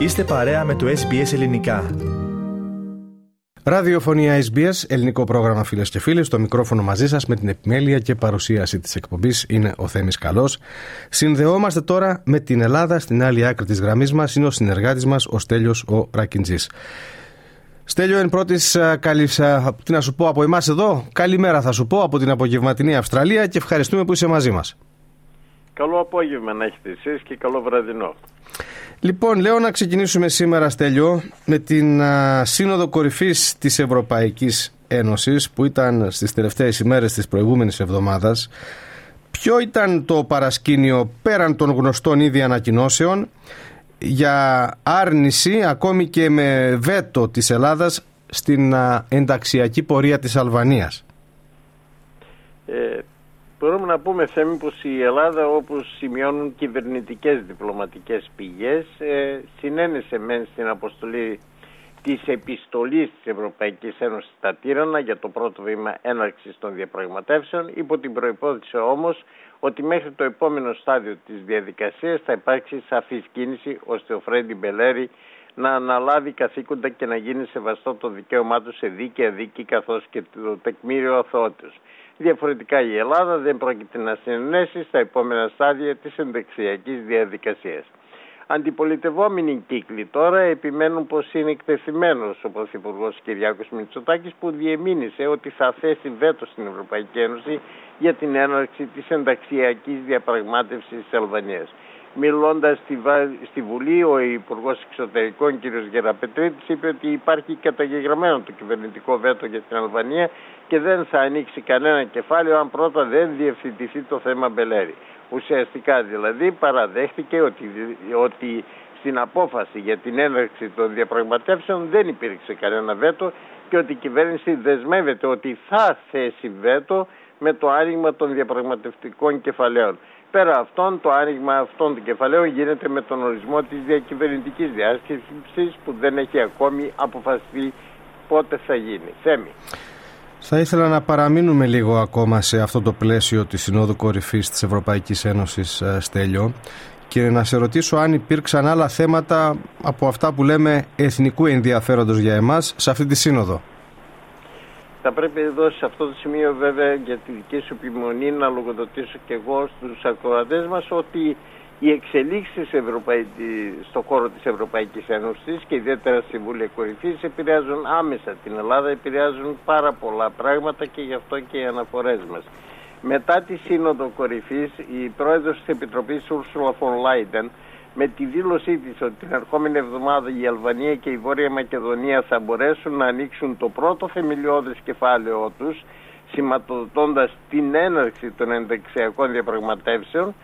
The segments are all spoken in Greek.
Είστε παρέα με το SBS Ελληνικά. Ραδιοφωνία SBS, ελληνικό πρόγραμμα φίλες και φίλοι. Στο μικρόφωνο μαζί σας με την επιμέλεια και παρουσίαση της εκπομπής είναι ο Θέμης Καλός. Συνδεόμαστε τώρα με την Ελλάδα. Στην άλλη άκρη της γραμμής μας είναι ο συνεργάτης μας, ο Στέλιος ο Ρακιντζής. Στέλιο, εν πρώτης, καλή, τι να σου πω από εμάς εδώ. Καλημέρα θα σου πω από την απογευματινή Αυστραλία και ευχαριστούμε που είσαι μαζί μας. Καλό απόγευμα να έχετε εσείς και καλό βραδινό. Λοιπόν, λέω να ξεκινήσουμε σήμερα, Στέλιο, με την Σύνοδο Κορυφής της Ευρωπαϊκής Ένωσης που ήταν στις τελευταίες ημέρες της προηγούμενης εβδομάδας. Ποιο ήταν το παρασκήνιο πέραν των γνωστών ήδη ανακοινώσεων για άρνηση ακόμη και με βέτο της Ελλάδας στην ενταξιακή πορεία της Αλβανίας; Ε, Μπορούμε να πούμε Θέμη πως η Ελλάδα όπως σημειώνουν κυβερνητικές διπλωματικές πηγές ε, συνένεσε μεν στην αποστολή της επιστολής της Ευρωπαϊκής Ένωσης στα Τύρανα για το πρώτο βήμα έναρξης των διαπραγματεύσεων. Υπό την προϋπόθεση όμως ότι μέχρι το επόμενο στάδιο της διαδικασίας θα υπάρξει σαφής κίνηση ώστε ο Φρέντι Μπελέρη να αναλάβει καθήκοντα και να γίνει σεβαστό το δικαίωμά του σε δίκαια δίκη καθώς και το τεκμήριο αθωότητας. Διαφορετικά η Ελλάδα δεν πρόκειται να συνενέσει στα επόμενα στάδια της ενδεξιακής διαδικασίας. Αντιπολιτευόμενοι κύκλοι τώρα επιμένουν πως είναι εκτεθειμένος ο Πρωθυπουργός Κυριάκος Μητσοτάκης που διεμήνυσε ότι θα θέσει βέτο στην Ευρωπαϊκή Ένωση για την έναρξη της ενταξιακής διαπραγμάτευσης της Αλβανίας. Μιλώντας στη, στη Βουλή, ο Υπουργός Εξωτερικών κ. Γεραπετρίτης είπε ότι υπάρχει καταγεγραμμένο το κυβερνητικό βέτο για την Αλβανία και δεν θα ανοίξει κανένα κεφάλαιο αν πρώτα δεν διευθυντηθεί το θέμα Μπελέρη. Ουσιαστικά δηλαδή παραδέχτηκε ότι, ότι στην απόφαση για την έναρξη των διαπραγματεύσεων δεν υπήρξε κανένα βέτο και ότι η κυβέρνηση δεσμεύεται ότι θα θέσει βέτο με το άνοιγμα των διαπραγματευτικών κεφαλαίων. Πέρα αυτών, το άνοιγμα αυτών των κεφαλαίων γίνεται με τον ορισμό της διακυβερνητικής διάσκεψης που δεν έχει ακόμη αποφασιστεί πότε θα γίνει. Θέμη. Θα ήθελα να παραμείνουμε λίγο ακόμα σε αυτό το πλαίσιο της Συνόδου Κορυφής της Ευρωπαϊκής Ένωσης ε, Στέλιο και να σε ρωτήσω αν υπήρξαν άλλα θέματα από αυτά που λέμε εθνικού ενδιαφέροντος για εμάς σε αυτή τη Σύνοδο. Θα πρέπει εδώ σε αυτό το σημείο βέβαια για τη δική σου επιμονή να λογοδοτήσω και εγώ στους ακροατές μας ότι οι εξελίξεις στον χώρο της Ευρωπαϊκής Ένωσης και ιδιαίτερα στη Βουλή Κορυφής επηρεάζουν άμεσα την Ελλάδα, επηρεάζουν πάρα πολλά πράγματα και γι' αυτό και οι αναφορές μας. Μετά τη Σύνοδο Κορυφής, η πρόεδρος της Επιτροπής Ursula von Leyen με τη δήλωσή της ότι την ερχόμενη εβδομάδα η Αλβανία και η Βόρεια Μακεδονία θα μπορέσουν να ανοίξουν το πρώτο θεμελιώδες κεφάλαιό τους σηματοδοτώντας την έναρξη των ενταξιακών διαπραγματεύσεων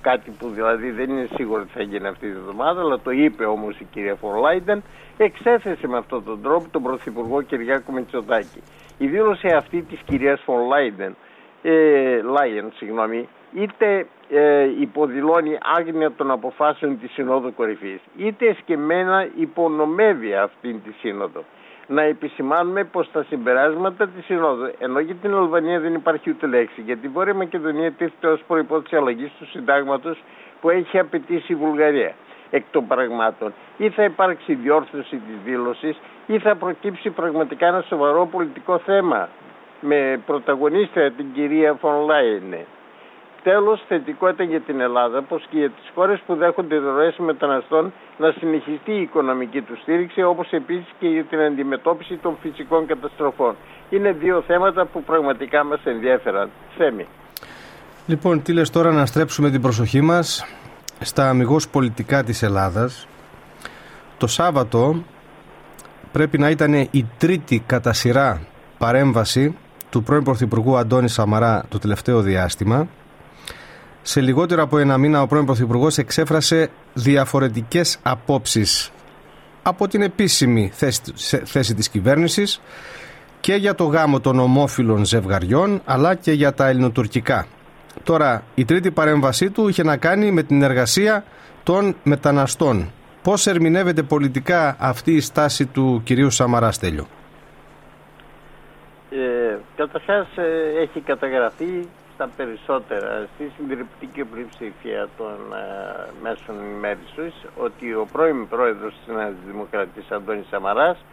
κάτι που δηλαδή δεν είναι σίγουρο ότι θα γίνει αυτή τη εβδομάδα αλλά το είπε όμως η κυρία Φορλάιντεν εξέθεσε με αυτόν τον τρόπο τον Πρωθυπουργό Κυριάκο Μητσοτάκη. Η δήλωση αυτή της κυρίας Φορλάιντεν ε, Λάιεν, συγγνώμη, είτε ε, υποδηλώνει άγνοια των αποφάσεων της Συνόδου Κορυφής, είτε εσκεμμένα υπονομεύει αυτήν τη Σύνοδο. Να επισημάνουμε πως τα συμπεράσματα της Συνόδου, ενώ για την Αλβανία δεν υπάρχει ούτε λέξη, γιατί η Βόρεια Μακεδονία τίθεται ως προϋπόθεση αλλαγής του συντάγματος που έχει απαιτήσει η Βουλγαρία. Εκ των πραγμάτων, ή θα υπάρξει διόρθωση της δήλωσης, ή θα προκύψει πραγματικά ένα σοβαρό πολιτικό θέμα με πρωταγωνίστρια την κυρία Φον Λάινε. Τέλος, θετικό ήταν για την Ελλάδα πως και για τις χώρες που δέχονται ροές μεταναστών να συνεχιστεί η οικονομική τους στήριξη όπως επίσης και για την αντιμετώπιση των φυσικών καταστροφών. Είναι δύο θέματα που πραγματικά μας ενδιαφέραν. Θέμη. Λοιπόν, τι λες τώρα να στρέψουμε την προσοχή μας στα αμυγός πολιτικά της Ελλάδας. Το Σάββατο πρέπει να ήταν η τρίτη κατά σειρά παρέμβαση του πρώην Πρωθυπουργού Αντώνη Σαμαρά το τελευταίο διάστημα. Σε λιγότερο από ένα μήνα ο πρώην Πρωθυπουργός εξέφρασε διαφορετικές απόψεις από την επίσημη θέση, θέση της κυβέρνησης και για το γάμο των ομόφυλων ζευγαριών αλλά και για τα ελληνοτουρκικά. Τώρα η τρίτη παρέμβασή του είχε να κάνει με την εργασία των μεταναστών. Πώς ερμηνεύεται πολιτικά αυτή η στάση του κυρίου Σαμαρά Στέλιο. Ε, καταρχάς ε, έχει καταγραφεί στα περισσότερα, στη συντριπτική πλειοψηφία των ε, μέσων ενημέρωσης, ότι ο πρώην πρόεδρος της Νέας Δημοκρατίας Αντώνης Σαμαράς,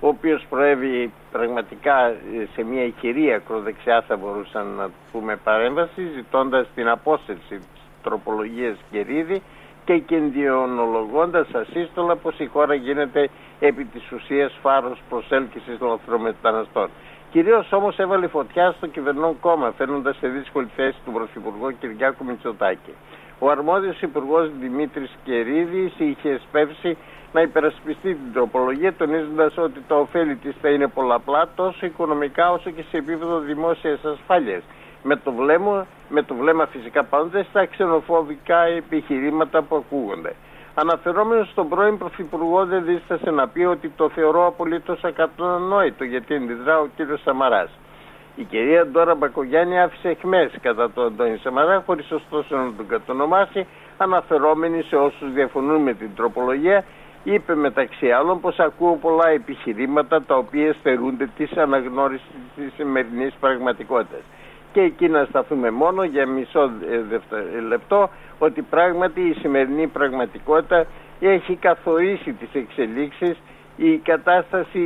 ο οποίος προέβη πραγματικά σε μια ηχηρή ακροδεξιά θα μπορούσαν να πούμε παρέμβαση, ζητώντας την απόσταση της τροπολογίας Κερίδη και κινδιονολογώντας ασύστολα πως η χώρα γίνεται επί της ουσίας φάρος προσέλκυσης λαθρομεταναστών. Κυρίως όμως έβαλε φωτιά στο κυβερνόν κόμμα, φέρνοντας σε δύσκολη θέση του Πρωθυπουργό Κυριάκου Μητσοτάκη. Ο αρμόδιος Υπουργός Δημήτρης Κερίδης είχε εσπεύσει να υπερασπιστεί την τροπολογία, τονίζοντας ότι τα ωφέλη της θα είναι πολλαπλά, τόσο οικονομικά όσο και σε επίπεδο δημόσιας ασφάλειας. Με το βλέμμα, με το βλέμμα φυσικά πάντοτε στα ξενοφοβικά επιχειρήματα που ακούγονται. Αναφερόμενος στον πρώην Πρωθυπουργό δεν δίστασε να πει ότι το θεωρώ απολύτως ακατανόητο γιατί ενδιδρά ο κύριος Σαμαράς. Η κυρία Ντόρα Μπακογιάννη άφησε εχμές κατά τον Αντώνη Σαμαρά χωρίς ωστόσο να τον κατονομάσει αναφερόμενη σε όσους διαφωνούν με την τροπολογία είπε μεταξύ άλλων πως ακούω πολλά επιχειρήματα τα οποία στερούνται της αναγνώρισης της σημερινής πραγματικότητας και εκεί να σταθούμε μόνο για μισό ε, λεπτό ότι πράγματι η σημερινή πραγματικότητα έχει καθορίσει τις εξελίξεις. Η κατάσταση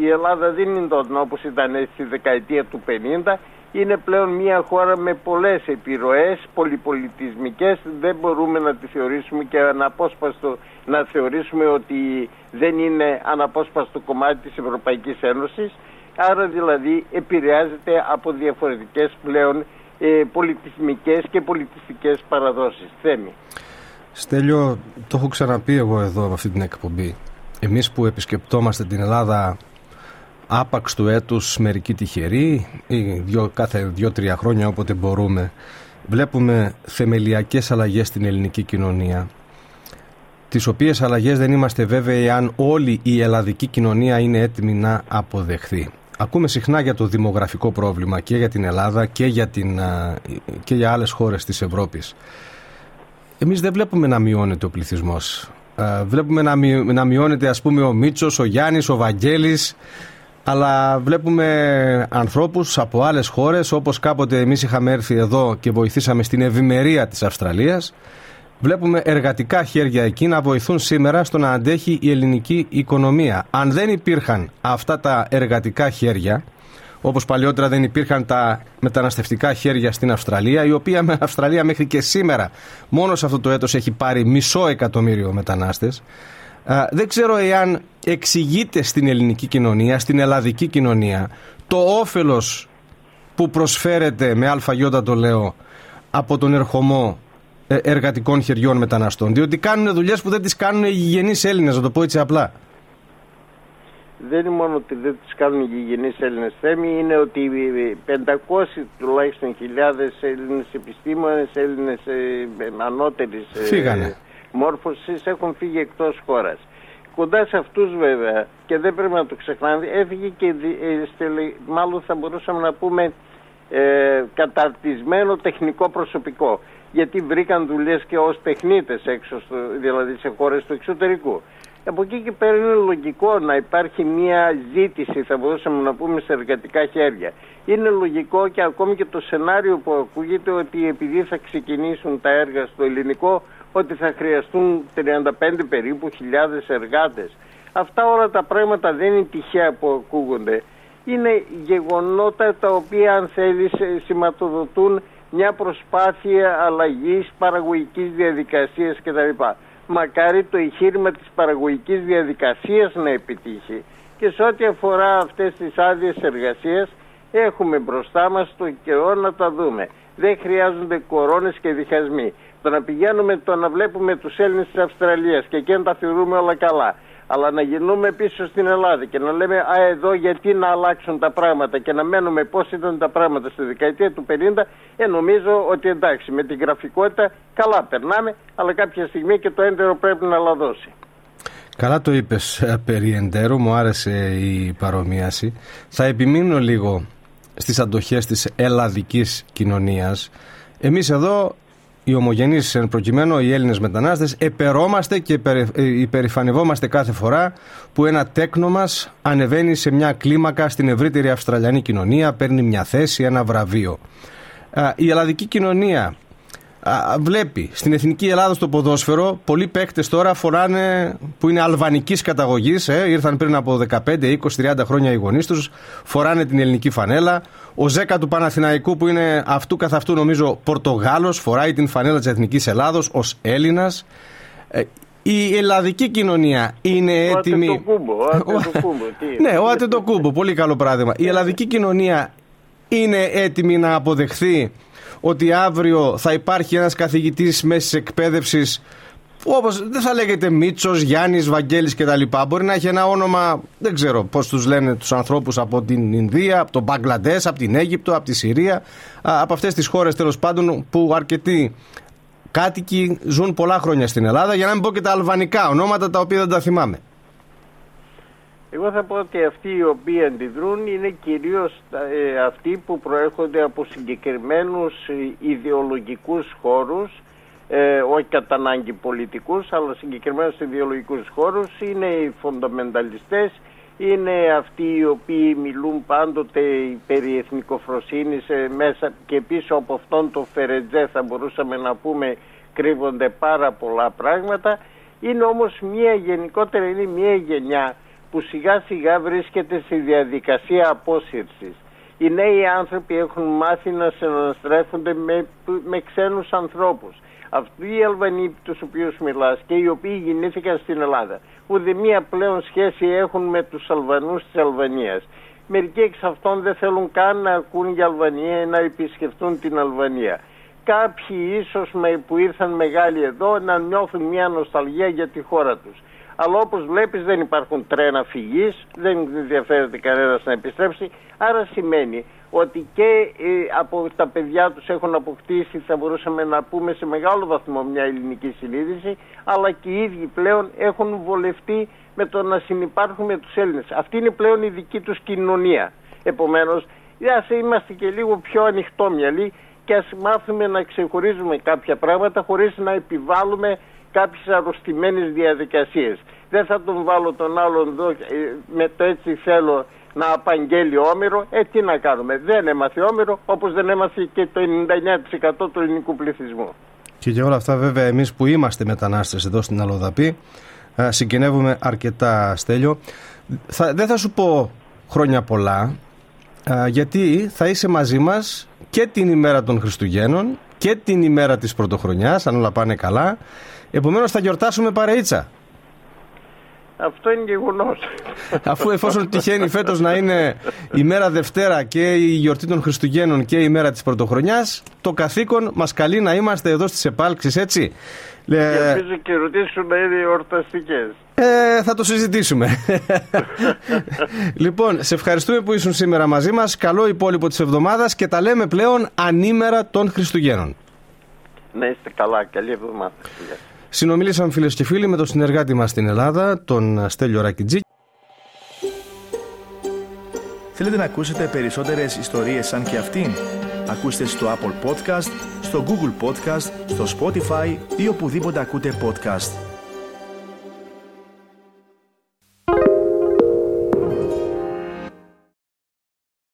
η Ελλάδα δεν είναι τον όπως ήταν στη δεκαετία του 50 είναι πλέον μια χώρα με πολλές επιρροές πολυπολιτισμικές. Δεν μπορούμε να τη θεωρήσουμε και αναπόσπαστο να θεωρήσουμε ότι δεν είναι αναπόσπαστο κομμάτι της Ευρωπαϊκής Ένωσης άρα δηλαδή επηρεάζεται από διαφορετικές πλέον ε, πολιτισμικές και πολιτιστικές παραδόσεις. Θέμη. Στέλιο, το έχω ξαναπεί εγώ εδώ από αυτή την εκπομπή. Εμείς που επισκεπτόμαστε την Ελλάδα άπαξ του έτους μερικοί τυχεροί ή δυο, κάθε δύο-τρία χρόνια όποτε μπορούμε βλέπουμε θεμελιακές αλλαγές στην ελληνική κοινωνία τις οποίες αλλαγές δεν είμαστε βέβαιοι αν όλη η ελλαδική κοινωνία είναι έτοιμη να αποδεχθεί. Ακούμε συχνά για το δημογραφικό πρόβλημα και για την Ελλάδα και για, την, και για άλλες χώρες της Ευρώπης. Εμείς δεν βλέπουμε να μειώνεται ο πληθυσμός. Βλέπουμε να μειώνεται ας πούμε ο Μίτσος, ο Γιάννης, ο Βαγγέλης αλλά βλέπουμε ανθρώπους από άλλες χώρες όπως κάποτε εμείς είχαμε έρθει εδώ και βοηθήσαμε στην ευημερία της Αυστραλίας βλέπουμε εργατικά χέρια εκεί να βοηθούν σήμερα στο να αντέχει η ελληνική οικονομία. Αν δεν υπήρχαν αυτά τα εργατικά χέρια, όπως παλιότερα δεν υπήρχαν τα μεταναστευτικά χέρια στην Αυστραλία, η οποία με Αυστραλία μέχρι και σήμερα μόνο σε αυτό το έτος έχει πάρει μισό εκατομμύριο μετανάστες, δεν ξέρω εάν εξηγείται στην ελληνική κοινωνία, στην ελλαδική κοινωνία, το όφελος που προσφέρεται με αλφαγιώτα το λέω από τον ερχομό ε, εργατικών χεριών μεταναστών. Διότι κάνουν δουλειές που δεν τις κάνουν οι γηγενείς Έλληνες, να το πω έτσι απλά. Δεν είναι μόνο ότι δεν τις κάνουν οι γηγενείς Έλληνες θέμη, είναι ότι 500 τουλάχιστον χιλιάδες Έλληνες επιστήμονες, Έλληνες ε, ανώτερης ε, μόρφωσης έχουν φύγει εκτός χώρας. Κοντά σε αυτούς βέβαια, και δεν πρέπει να το ξεχνάμε, έφυγε και ε, μάλλον θα μπορούσαμε να πούμε ε, καταρτισμένο τεχνικό προσωπικό γιατί βρήκαν δουλειές και ως τεχνίτες έξω, στο, δηλαδή σε χώρες του εξωτερικού. Από εκεί και πέρα είναι λογικό να υπάρχει μια ζήτηση, θα μπορούσαμε να πούμε, σε εργατικά χέρια. Είναι λογικό και ακόμη και το σενάριο που ακούγεται ότι επειδή θα ξεκινήσουν τα έργα στο ελληνικό, ότι θα χρειαστούν 35 περίπου χιλιάδες εργάτες. Αυτά όλα τα πράγματα δεν είναι τυχαία που ακούγονται. Είναι γεγονότα τα οποία αν θέλεις σηματοδοτούν μια προσπάθεια αλλαγής παραγωγικής διαδικασίας κτλ. Μακάρι το εγχείρημα της παραγωγικής διαδικασίας να επιτύχει και σε ό,τι αφορά αυτές τις άδειες εργασίας έχουμε μπροστά μας το καιρό να τα δούμε. Δεν χρειάζονται κορώνες και διχασμοί. Το να πηγαίνουμε, το να βλέπουμε τους Έλληνες της Αυστραλίας και εκεί να τα θεωρούμε όλα καλά αλλά να γυρνούμε πίσω στην Ελλάδα και να λέμε α εδώ γιατί να αλλάξουν τα πράγματα και να μένουμε πώς ήταν τα πράγματα στη δεκαετία του 50 ε, νομίζω ότι εντάξει με την γραφικότητα καλά περνάμε αλλά κάποια στιγμή και το έντερο πρέπει να λαδώσει. Καλά το είπες ε, περί εντέρου, μου άρεσε η παρομοίαση. Θα επιμείνω λίγο στις αντοχές της ελλαδικής κοινωνίας. Εμείς εδώ οι ομογενείς εν προκειμένου, οι Έλληνες μετανάστες, επερώμαστε και ε, υπερηφανευόμαστε κάθε φορά που ένα τέκνο μας ανεβαίνει σε μια κλίμακα στην ευρύτερη Αυστραλιανή κοινωνία, παίρνει μια θέση, ένα βραβείο. η ελλαδική κοινωνία βλέπει στην εθνική Ελλάδα στο ποδόσφαιρο πολλοί παίκτες τώρα φοράνε που είναι αλβανικής καταγωγής, ε, ήρθαν πριν από 15, 20, 30 χρόνια οι γονείς τους, φοράνε την ελληνική φανέλα. Ο Ζέκα του Παναθηναϊκού που είναι αυτού καθ' αυτού νομίζω Πορτογάλος, φοράει την φανέλα της εθνικής Ελλάδος ως Έλληνας. Ε, η ελλαδική κοινωνία είναι έτοιμη. Ο Ατεντοκούμπο. ναι, ο Ατεντοκούμπο, πολύ καλό παράδειγμα. Η ελλαδική κοινωνία είναι έτοιμη να αποδεχθεί ότι αύριο θα υπάρχει ένας καθηγητής μέσης εκπαίδευσης όπως δεν θα λέγεται Μίτσος, Γιάννης, Βαγγέλης κτλ. Μπορεί να έχει ένα όνομα, δεν ξέρω πώς τους λένε τους ανθρώπους από την Ινδία, από τον Μπαγκλαντές, από την Αίγυπτο, από τη Συρία, από αυτές τις χώρες τέλος πάντων που αρκετοί κάτοικοι ζουν πολλά χρόνια στην Ελλάδα, για να μην πω και τα αλβανικά ονόματα τα οποία δεν τα θυμάμαι. Εγώ θα πω ότι αυτοί οι οποίοι αντιδρούν είναι κυρίως ε, αυτοί που προέρχονται από συγκεκριμένους ε, ιδεολογικούς χώρους, ε, όχι κατά ανάγκη πολιτικούς, αλλά συγκεκριμένους ιδεολογικούς χώρους, είναι οι φονταμενταλιστές, είναι αυτοί οι οποίοι μιλούν πάντοτε περί εθνικοφροσύνης ε, μέσα και πίσω από αυτόν το Φερετζέ θα μπορούσαμε να πούμε κρύβονται πάρα πολλά πράγματα. Είναι όμως μια γενικότερα είναι μια γενιά που σιγά σιγά βρίσκεται στη διαδικασία απόσυρσης. Οι νέοι άνθρωποι έχουν μάθει να συναστρέφονται με, με ξένους ανθρώπους. Αυτοί οι Αλβανοί τους οποίους μιλάς και οι οποίοι γεννήθηκαν στην Ελλάδα ούτε μία πλέον σχέση έχουν με τους Αλβανούς της Αλβανίας. Μερικοί εξ αυτών δεν θέλουν καν να ακούν για Αλβανία ή να επισκεφτούν την Αλβανία. Κάποιοι ίσως που ήρθαν μεγάλοι εδώ να νιώθουν μια νοσταλγία για τη χώρα τους αλλά όπως βλέπεις δεν υπάρχουν τρένα φυγής, δεν ενδιαφέρεται κανένας να επιστρέψει, άρα σημαίνει ότι και ε, από τα παιδιά τους έχουν αποκτήσει, θα μπορούσαμε να πούμε σε μεγάλο βαθμό μια ελληνική συνείδηση, αλλά και οι ίδιοι πλέον έχουν βολευτεί με το να συνεπάρχουν με τους Έλληνες. Αυτή είναι πλέον η δική τους κοινωνία. Επομένως, ας είμαστε και λίγο πιο ανοιχτόμυαλοι και ας μάθουμε να ξεχωρίζουμε κάποια πράγματα χωρίς να επιβάλλουμε κάποιες αρρωστημένες διαδικασίες. Δεν θα τον βάλω τον άλλον εδώ ε, με το έτσι θέλω να απαγγέλει όμηρο. Ε, τι να κάνουμε. Δεν έμαθε όμηρο όπως δεν έμαθε και το 99% του ελληνικού πληθυσμού. Και για όλα αυτά βέβαια εμείς που είμαστε μετανάστες εδώ στην Αλοδαπή ε, συγκινεύουμε αρκετά Στέλιο. Θα, δεν θα σου πω χρόνια πολλά ε, γιατί θα είσαι μαζί μας και την ημέρα των Χριστουγέννων και την ημέρα της Πρωτοχρονιάς αν όλα πάνε καλά Επομένως θα γιορτάσουμε παρείτσα. Αυτό είναι γεγονός. Αφού εφόσον τυχαίνει φέτος να είναι η μέρα Δευτέρα και η γιορτή των Χριστουγέννων και η μέρα της Πρωτοχρονιάς, το καθήκον μας καλεί να είμαστε εδώ στις επάλξεις, έτσι. Και ελπίζω και ρωτήσουν να είναι εορταστικές. Ε, θα το συζητήσουμε. λοιπόν, σε ευχαριστούμε που ήσουν σήμερα μαζί μας. Καλό υπόλοιπο της εβδομάδας και τα λέμε πλέον ανήμερα των Χριστουγέννων. Να είστε καλά. Καλή εβδομάδα. Συνομίλησαμε φίλες και φίλοι με τον συνεργάτη μας στην Ελλάδα, τον Στέλιο Ρακιτζή. Θέλετε να ακούσετε περισσότερες ιστορίες σαν και αυτήν; Ακούστε στο Apple Podcast, στο Google Podcast, στο Spotify ή οπουδήποτε ακούτε podcast.